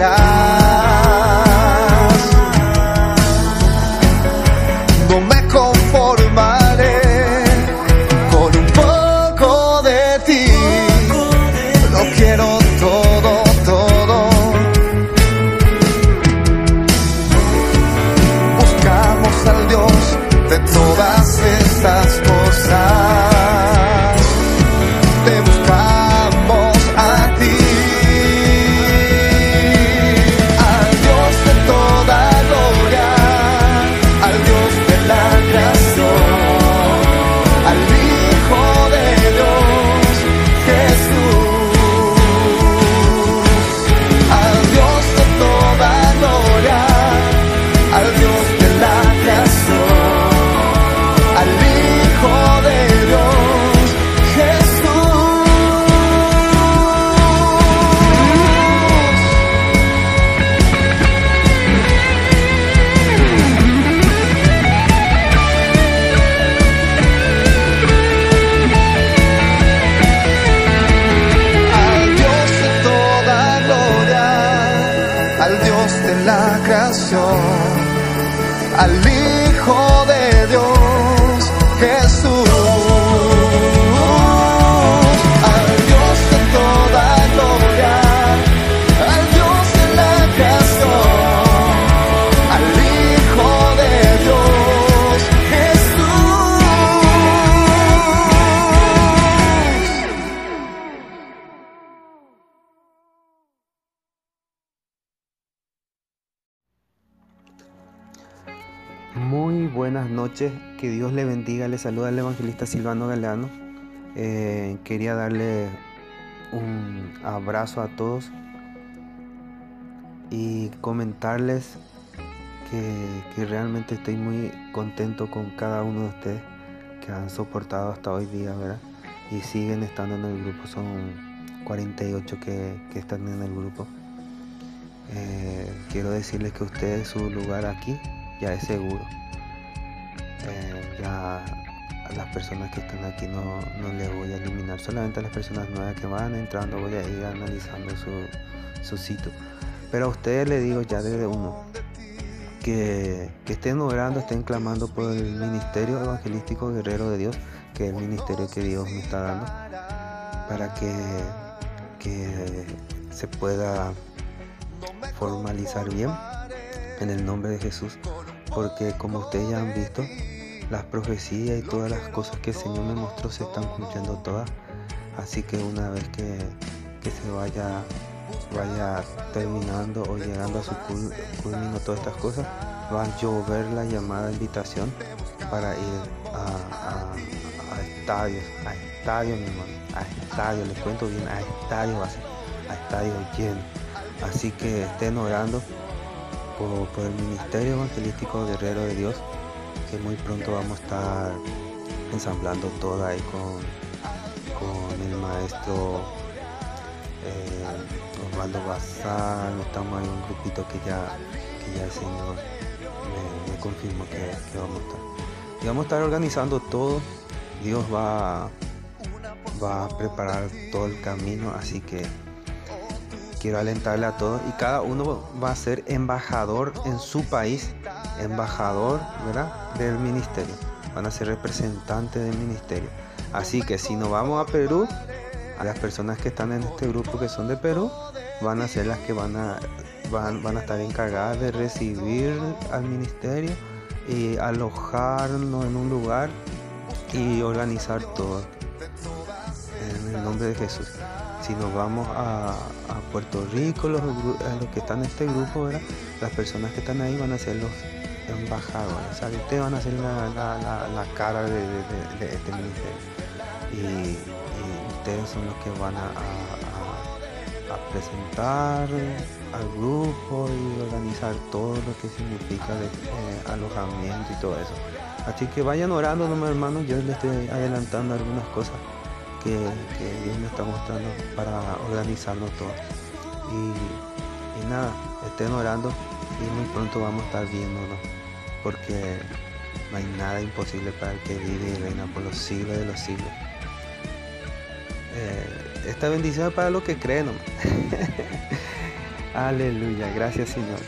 No me conformaré con un poco de ti. Lo quiero Muy buenas noches, que Dios le bendiga, le saluda el evangelista Silvano Galeano. Eh, quería darle un abrazo a todos y comentarles que, realmente estoy muy contento con cada uno de ustedes que han soportado hasta hoy día, ¿verdad? Y siguen estando en el grupo, son 48 que, que están en el grupo. Eh, quiero decirles que ustedes su lugar aquí ya es seguro. Eh, ya a las personas que están aquí no, no les voy a eliminar, solamente a las personas nuevas que van entrando voy a ir analizando su, su sitio. Pero a ustedes les digo ya desde uno que, que estén orando, estén clamando por el ministerio evangelístico guerrero de Dios, que es el ministerio que Dios me está dando, para que, que se pueda formalizar bien en el nombre de Jesús, porque como ustedes ya han visto, las profecías y todas las cosas que el Señor me mostró se están cumpliendo todas. Así que una vez que, que se vaya, vaya terminando o llegando a su cul- culmino todas estas cosas, va a llover la llamada invitación para ir a, a- a estadios, a estadios, mi hermano, a estadios, les cuento bien, a estadios va a ser, a estadios llenos. Así que estén orando por, por el Ministerio Evangelístico Guerrero de Dios, que muy pronto vamos a estar ensamblando todo ahí con, con el maestro eh, Osvaldo Bazán, estamos ahí un grupito que ya, que ya el Señor me, me confirmó que, que vamos a estar. Y vamos a estar organizando todo, Dios va, va a preparar todo el camino, así que quiero alentarle a todos y cada uno va a ser embajador en su país, embajador ¿verdad? del ministerio, van a ser representantes del ministerio. Así que si nos vamos a Perú, a las personas que están en este grupo que son de Perú, van a ser las que van a, van, van a estar encargadas de recibir al ministerio y alojarnos en un lugar y organizar todo. En el nombre de Jesús. Si nos vamos a, Puerto Rico, los, los, que están en este grupo, las personas que están ahí van a ser los embajadores. ustedes van a ser la, cara de, este ministerio. Y, ustedes son los que van a, presentar al grupo y organizar todo lo que significa eh, alojamiento y todo eso. Así que vayan orando, ¿no, hermanos. Yo les estoy adelantando algunas cosas que, Dios me está mostrando para organizarnos todo. Y, nada, estén orando y muy pronto vamos a estar viéndonos. Porque no hay nada imposible para el que vive y reina por los siglos de los siglos. Eh, esta bendición es para los que creen. Aleluya, gracias Señor.